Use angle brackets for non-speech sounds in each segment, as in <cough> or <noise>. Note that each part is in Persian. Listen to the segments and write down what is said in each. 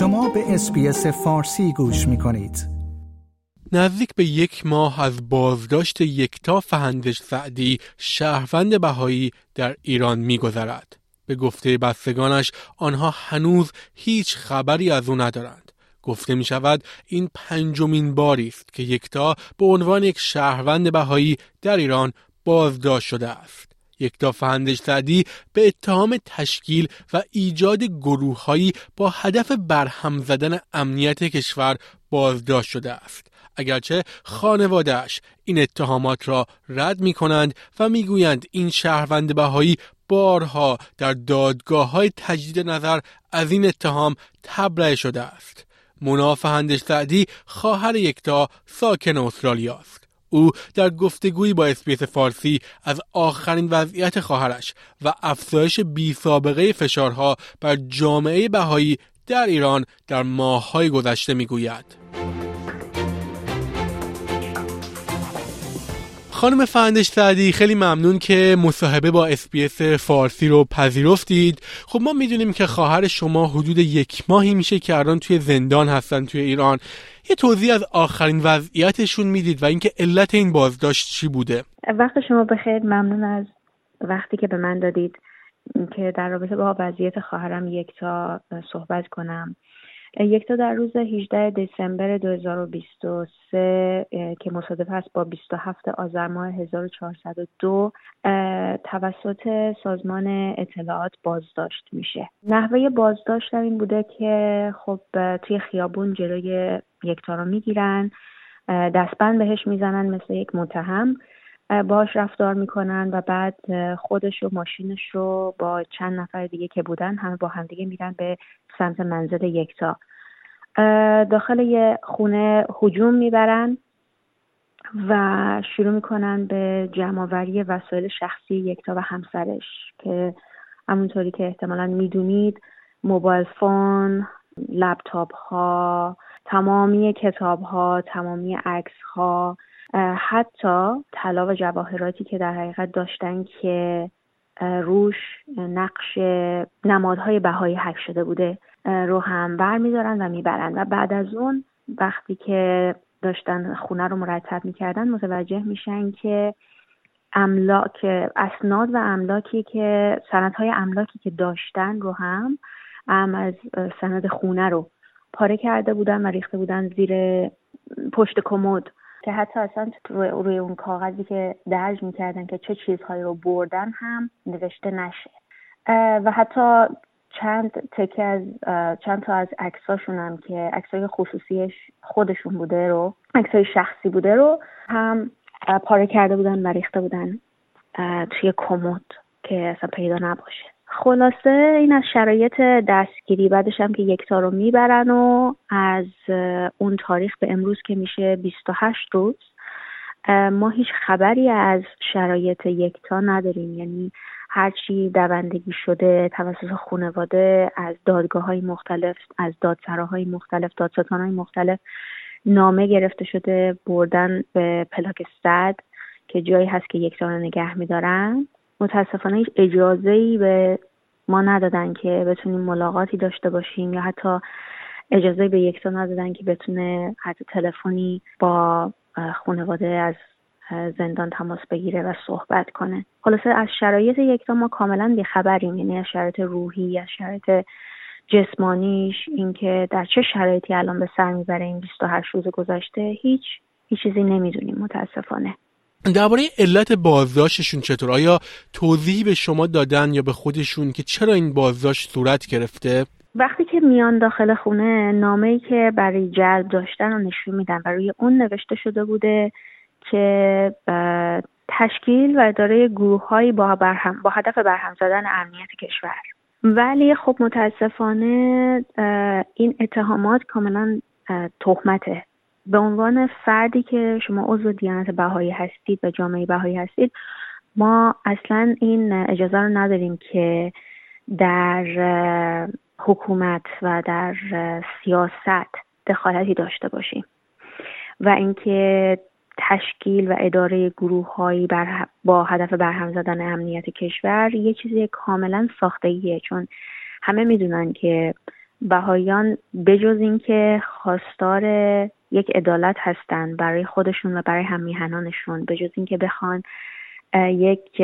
شما به SBS فارسی گوش می کنید. نزدیک به یک ماه از بازداشت یکتا فهندژ سعدی شهروند بهایی در ایران میگذرد. به گفته بستگانش آنها هنوز هیچ خبری از او ندارند. گفته می شود این پنجمین باری است که یکتا به عنوان یک شهروند بهایی در ایران بازداشت شده است. یکتا فهندژ سعدی به اتهام تشکیل و ایجاد گروههایی با هدف برهم زدن امنیت کشور بازداشت شده است. اگرچه خانوادهش این اتهامات را رد می کنند و می گویند این شهروند بهایی بارها در دادگاه های تجدید نظر از این اتهام تبرئه شده است. مناف هندش سعدی خواهر یکتا ساکن استرالیا است. او در گفتگویی با اسپیس فارسی از آخرین وضعیت خواهرش و افزایش بی سابقه فشارها بر جامعه بهایی در ایران در ماههای گذشته می‌گوید. خانم فندش سعدی خیلی ممنون که مصاحبه با اسپیس فارسی رو پذیرفتید. خب ما می‌دونیم که خواهر شما حدود یک ماهی میشه که الان توی زندان هستن توی ایران. یه توضیح از آخرین وضعیتشون می‌دید و اینکه علت این بازداشت چی بوده؟ وقت شما بخیر. ممنون از وقتی که به من دادید. که در رابطه با وضعیت خواهرم یک تا صحبت کنم. یک تا در روز 18 دسامبر 2023 که مصادف هست با 27 آذر ماه 1402 توسط سازمان اطلاعات بازداشت میشه. نحوه بازداشت این بوده که خب توی خیابون جلوی یکتا رو می‌گیرن دستبند بهش می‌زنن مثل یک متهم. باش رفتار می‌کنن و بعد خودش و ماشینش رو با چند نفر دیگه که بودن همه با همدیگه میرن به سمت منزل یکتا. داخل یه خونه حجوم می‌برن و شروع می‌کنن به جمعآوری وسایل شخصی یکتا و همسرش که همونطوری که احتمالا می‌دونید موبایل فون لپتاپ ها تمامی کتاب ها تمامی عکس ها حتی طلا و جواهراتی که در حقیقت داشتن که روش نقش نمادهای بهایی حک شده بوده رو هم بر میدارن و می‌برن. و بعد از اون وقتی که داشتن خونه رو مرتب می‌کردن متوجه میشن که املاک اسناد و املاکی که سندهای املاکی که داشتن رو هم هم از سند خونه رو پاره کرده بودن و ریخته بودن زیر پشت کمد. که حتی اصلا روی اون کاغذی که درج می‌کردن که چه چیزهایی رو بردن هم نوشته نشه. و حتی چند تکه از چند تا از عکساشون هم که عکسای خصوصیش خودشون بوده رو عکسای شخصی بوده رو هم پاره کرده بودن و ریخته بودن توی کمد که اصلا پیدا نباشه. خلاصه این از شرایط دستگیری بعدش هم که یکتا رو می‌برن و از اون تاریخ به امروز که میشه 28 روز ما هیچ خبری از شرایط یکتا نداریم. یعنی هرچی دوندگی شده توسط خانواده از دادگاه های مختلف از دادسراهای مختلف دادستان های مختلف نامه گرفته شده بردن به پلاک صد که جایی هست که یک سال نگه میدارن. متاسفانه هیچ اجازه ای به ما ندادن که بتونیم ملاقاتی داشته باشیم یا حتی اجازه به یک ندادن که بتونه حتی تلفنی با خانواده از زندان تماس بگیره و صحبت کنه. خلاصه از شرایط یکتا ما کاملا بیخبریم یعنی از شرایط روحی از شرایط جسمانیش اینکه در چه شرایطی الان به سر می‌بره این 28 روز گذشته هیچ هیچ چیزی نمی‌دونیم متاسفانه. درباره علت بازداشتشون چطور؟ آیا توضیحی به شما دادن یا به خودشون که چرا این بازداشت صورت گرفته؟ وقتی که میان داخل خونه نامه ای که برای جلب داشتن رو نشون میدن و روی اون نوشته شده بوده که تشکیل و اداره گروه با, برهم، با هدف برهم زدن امنیت کشور. ولی خب متاسفانه این اتهامات کاملا تهمته. به عنوان فردی که شما عضو دیانت بهایی هستید و جامعه بهایی هستید ما اصلا این اجازه رو نداریم که در حکومت و در سیاست دخالتی داشته باشیم و اینکه تشکیل و اداره گروه هایی بر با هدف برهم زدن امنیت کشور یه چیزی کاملا ساختگیه چون همه می‌دونن که بهاییان بجز اینکه خواستار یک عدالت هستند برای خودشون و برای هم میهنانشون بجز اینکه بخوان یک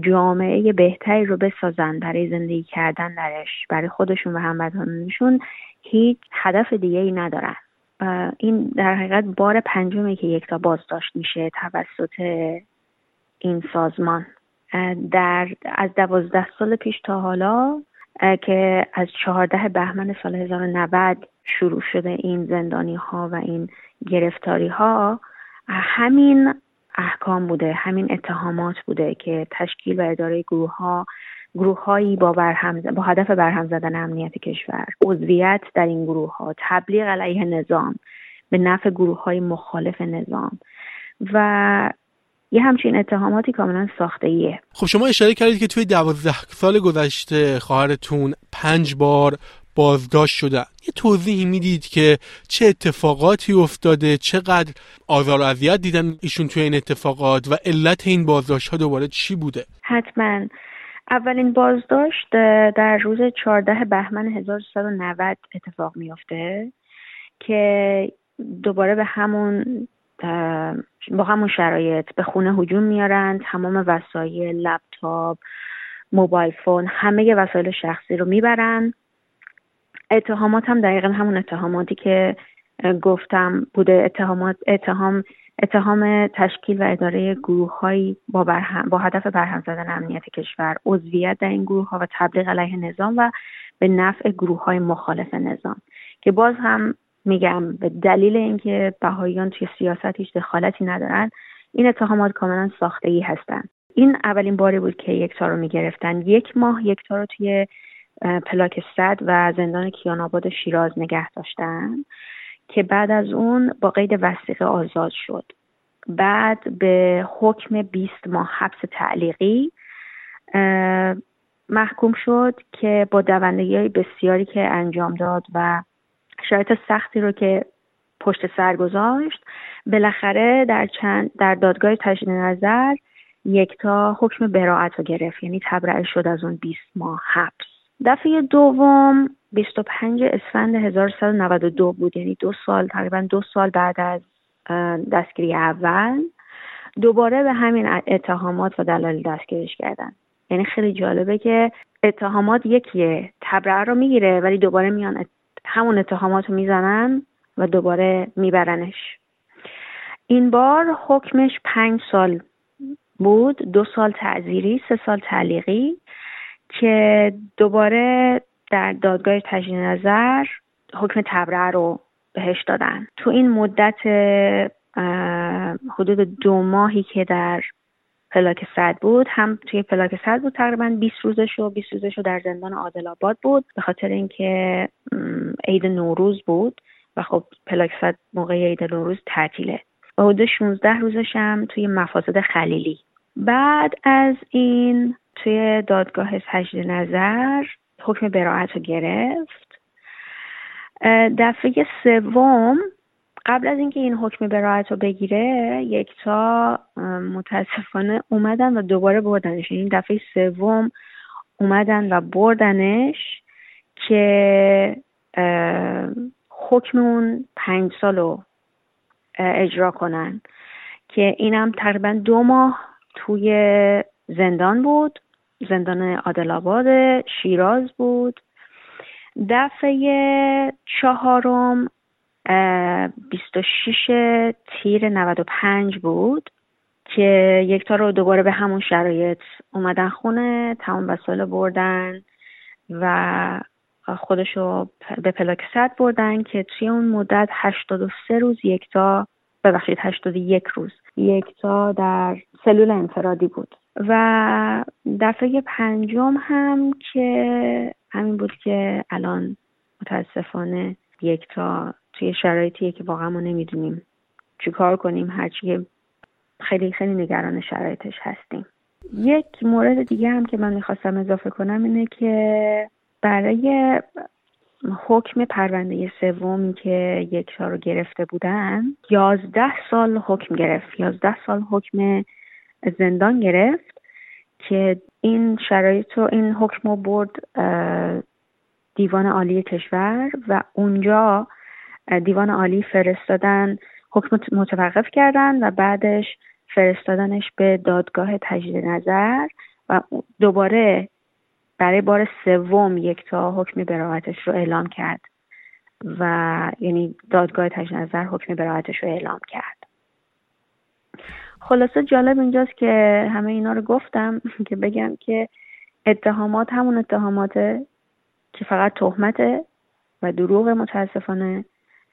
جامعه بهتری رو بسازن برای زندگی کردن درش برای خودشون و هموطنانشون هیچ هدف دیگه ای ندارن این در حقیقت بار پنجمی که یک تا بازداشت میشه توسط این سازمان. در از دوازده سال پیش تا حالا که از چهارده بهمن سال 1090 شروع شده این زندانی ها و این گرفتاری ها همین احکام بوده همین اتهامات بوده که تشکیل و اداره گروه ها گروه هایی با, برهم با هدف برهم زدن امنیت کشور. عضویت در این گروه ها تبلیغ علیه نظام به نفع گروه های مخالف نظام. و یه همچین اتهاماتی کاملا ساخته ایه خب شما اشاره کردید که توی دوازده سال گذشته خواهرتون پنج بار بازداشت شده. یه توضیحی می‌دید که چه اتفاقاتی افتاده چقدر آزار و اذیت دیدن ایشون توی این اتفاقات و علت این بازداشت ها دوباره چی بوده؟ حتما. اولین بازداشت در روز 14 بهمن 1390 اتفاق میافته که دوباره به همون با همون شرایط به خونه هجوم میارن تمام وسایل لپتاپ موبایل فون همه وسایل شخصی رو می‌برن. اتهامات هم دقیقا همون اتهاماتی که گفتم بوده. اتهامات اتهام اتهام تشکیل و اداره گروه های با, با هدف برهم زدن امنیت کشور عضویت در این گروه ها و تبلیغ علیه نظام و به نفع گروه های مخالف نظام. که باز هم میگم به دلیل اینکه بهاییان توی سیاست هیچ دخالتی ندارن این اتهامات کاملا ساخته ای هستند این اولین باری بود که یکتا رو می‌گرفتن. یک ماه یکتا رو توی پلاک صد و زندان کیان آباد شیراز نگه داشتن که بعد از اون با قید وسیقه آزاد شد. بعد به حکم 20 ماه حبس تعلیقی محکوم شد که با دوندگی های بسیاری که انجام داد و شرایط سختی رو که پشت سر گذاشت بالاخره در چند در دادگاه تجدید نظر یکتا حکم براعت رو گرفت یعنی تبرئه شد از اون 20 ماه حبس. دفعه دوم 25 اسفند 1192 بود یعنی دو سال تقریبا دو سال بعد از دستگیری اول. دوباره به همین اتهامات و دلایل دستگیرش کردن. یعنی خیلی جالبه که اتهامات یکیه تبرئه رو می‌گیره ولی دوباره میان همون اتهامات رو می‌زنن و دوباره میبرنش. این بار حکمش پنج سال بود دو سال تعذیری سه سال تعلیقی که دوباره در دادگاه تجدید نظر حکم تبرئه رو بهش دادن. تو این مدت حدود دو ماهی که در پلاک صد بود. هم توی پلاک صد بود تقریبا 20 روزش و 20 روزش در زندان عادل آباد بود. به خاطر اینکه عید نوروز بود و خب پلاک صد موقع عید نوروز تعطیله. و حدود 16 روزش هم توی مفاسد خلیلی. بعد از این توی دادگاه تجدید نظر حکم براعت رو گرفت. دفعه سوم قبل از اینکه این حکم براعت رو بگیره یکتا متاسفانه اومدن و دوباره بردنش. این یعنی دفعه سوم اومدن و بردنش که حکم اون پنج سال رو اجرا کنن. که اینم تقریبا دو ماه توی زندان بود. زندان عادل شیراز بود. دفعه چهارم 26 تیر 95 بود که یکتا رو دوباره به همون شرایط اومدن خونه تمام وسایل بردن و خودشو به پلاک صد بردن که توی اون مدت 83 روز یکتا ببخشید 81 روز یکتا در سلول انفرادی بود. و دفعه پنجم هم که همین بود که الان متاسفانه یکتا توی شرایطیه که واقعا ما نمی‌دونیم چیکار کنیم. هرچی خیلی خیلی نگران شرایطش هستیم. یک مورد دیگه هم که من می‌خواستم اضافه کنم اینه که برای حکم پرونده سومی که یک رو گرفته بودن یازده سال حکم گرفت. یازده سال حکم زندان گرفت که این شرایط رو این حکم رو برد دیوان عالی کشور و اونجا دیوان عالی فرستادن حکم متوقف کردن و بعدش فرستادنش به دادگاه تجدید نظر و دوباره برای بار سوم یک تا حکم براعتش رو اعلام کرد و یعنی دادگاه تجدید نظر حکم براعتش رو اعلام کرد. خلاصه جالب اینجاست که همه اینا رو گفتم <laughs> که بگم که اتهامات همون اتهاماته که فقط تهمته و دروغ متاسفانه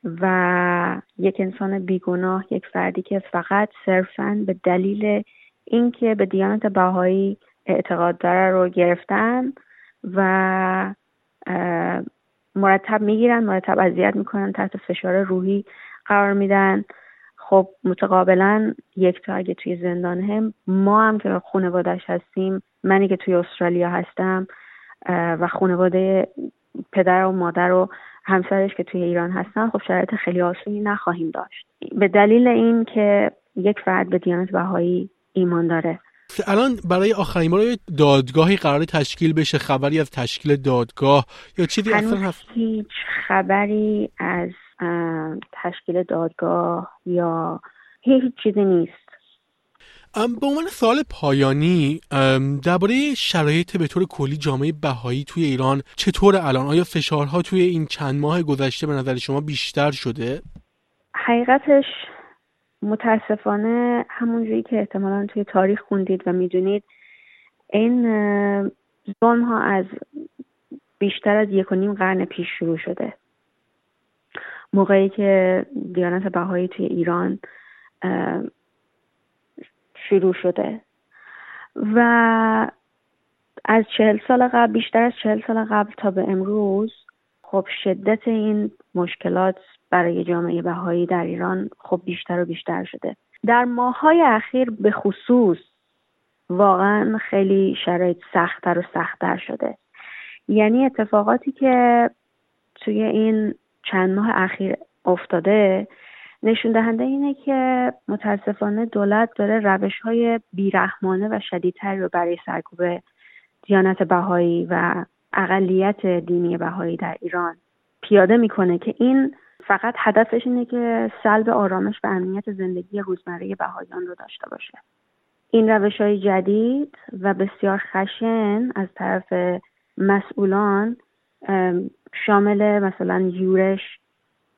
و یک انسان بیگناه یک فردی که فقط صرفا به دلیل اینکه به دیانت بهایی اعتقاد داره رو گرفتن و مرتب می‌گیرن مرتب اذیت می‌کنن تحت فشار روحی قرار میدن. خب متقابلا یک تا اگه توی زندان هم ما هم که خانوادهش هستیم منی که توی استرالیا هستم و خانواده پدر و مادر و همسرش که توی ایران هستن خب شرایط خیلی آسونی نخواهیم داشت. به دلیل این که یک فرد به دیانت بهایی ایمان داره. الان برای آخرین بار دادگاهی قرار تشکیل بشه خبری از تشکیل دادگاه یا چیزی اصلا هست؟ هیچ خبری از تشکیل دادگاه یا هیچ چیزی نیست. به عنوان سال پایانی درباره شرایط به طور کلی جامعه بهایی توی ایران چطور الان؟ آیا فشارها توی این چند ماه گذشته به نظر شما بیشتر شده؟ حقیقتش متاسفانه همونجوری که احتمالا توی تاریخ خوندید و می‌دونید این ظلم ها از بیشتر از یک و نیم قرن پیش شروع شده. موقعی که دیانت بهایی توی ایران شروع شده. و از چهل سال قبل بیشتر از چهل سال قبل تا به امروز خب شدت این مشکلات برای جامعه بهایی در ایران خب بیشتر و بیشتر شده. در ماهای اخیر به خصوص واقعا خیلی شرایط سختتر و سختتر شده. یعنی اتفاقاتی که توی این چند ماه اخیر افتاده نشون دهنده اینه که متاسفانه دولت داره روش های بیرحمانه و شدیدتری رو برای سرکوب دیانت بهایی و اقلیت دینی بهایی در ایران پیاده می‌کنه که این فقط هدفش اینه که سلب آرامش و امنیت زندگی روزمره بهاییان رو داشته باشه. این روش های جدید و بسیار خشن از طرف مسئولان شامل مثلا یورش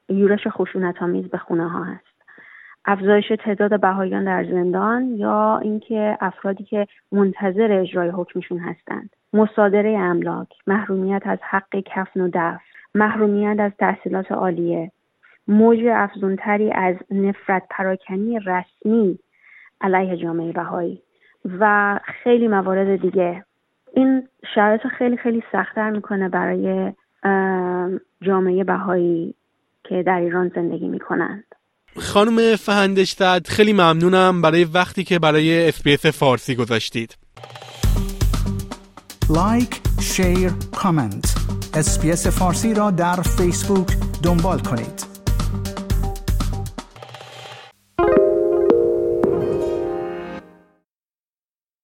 یورش خشونت آمیز به خونه ها هست. افزایش تعداد بهاییان در زندان یا اینکه افرادی که منتظر اجرای حکمشون هستند. مصادره املاک محرومیت از حق کفن و دف محرومیت از تحصیلات عالیه. موج افزونتری از نفرت پراکنی رسمی علیه جامعه بهایی و خیلی موارد دیگه. این شرایط خیلی خیلی سختتر می‌کنه برای جامعه بهایی. که در ایران زندگی می‌کنند. خانم فهندشتد خیلی ممنونم برای وقتی که برای اسپیس فارسی گذاشتید. like، share، comment SBS فارسی را در فیسبوک دنبال کنید.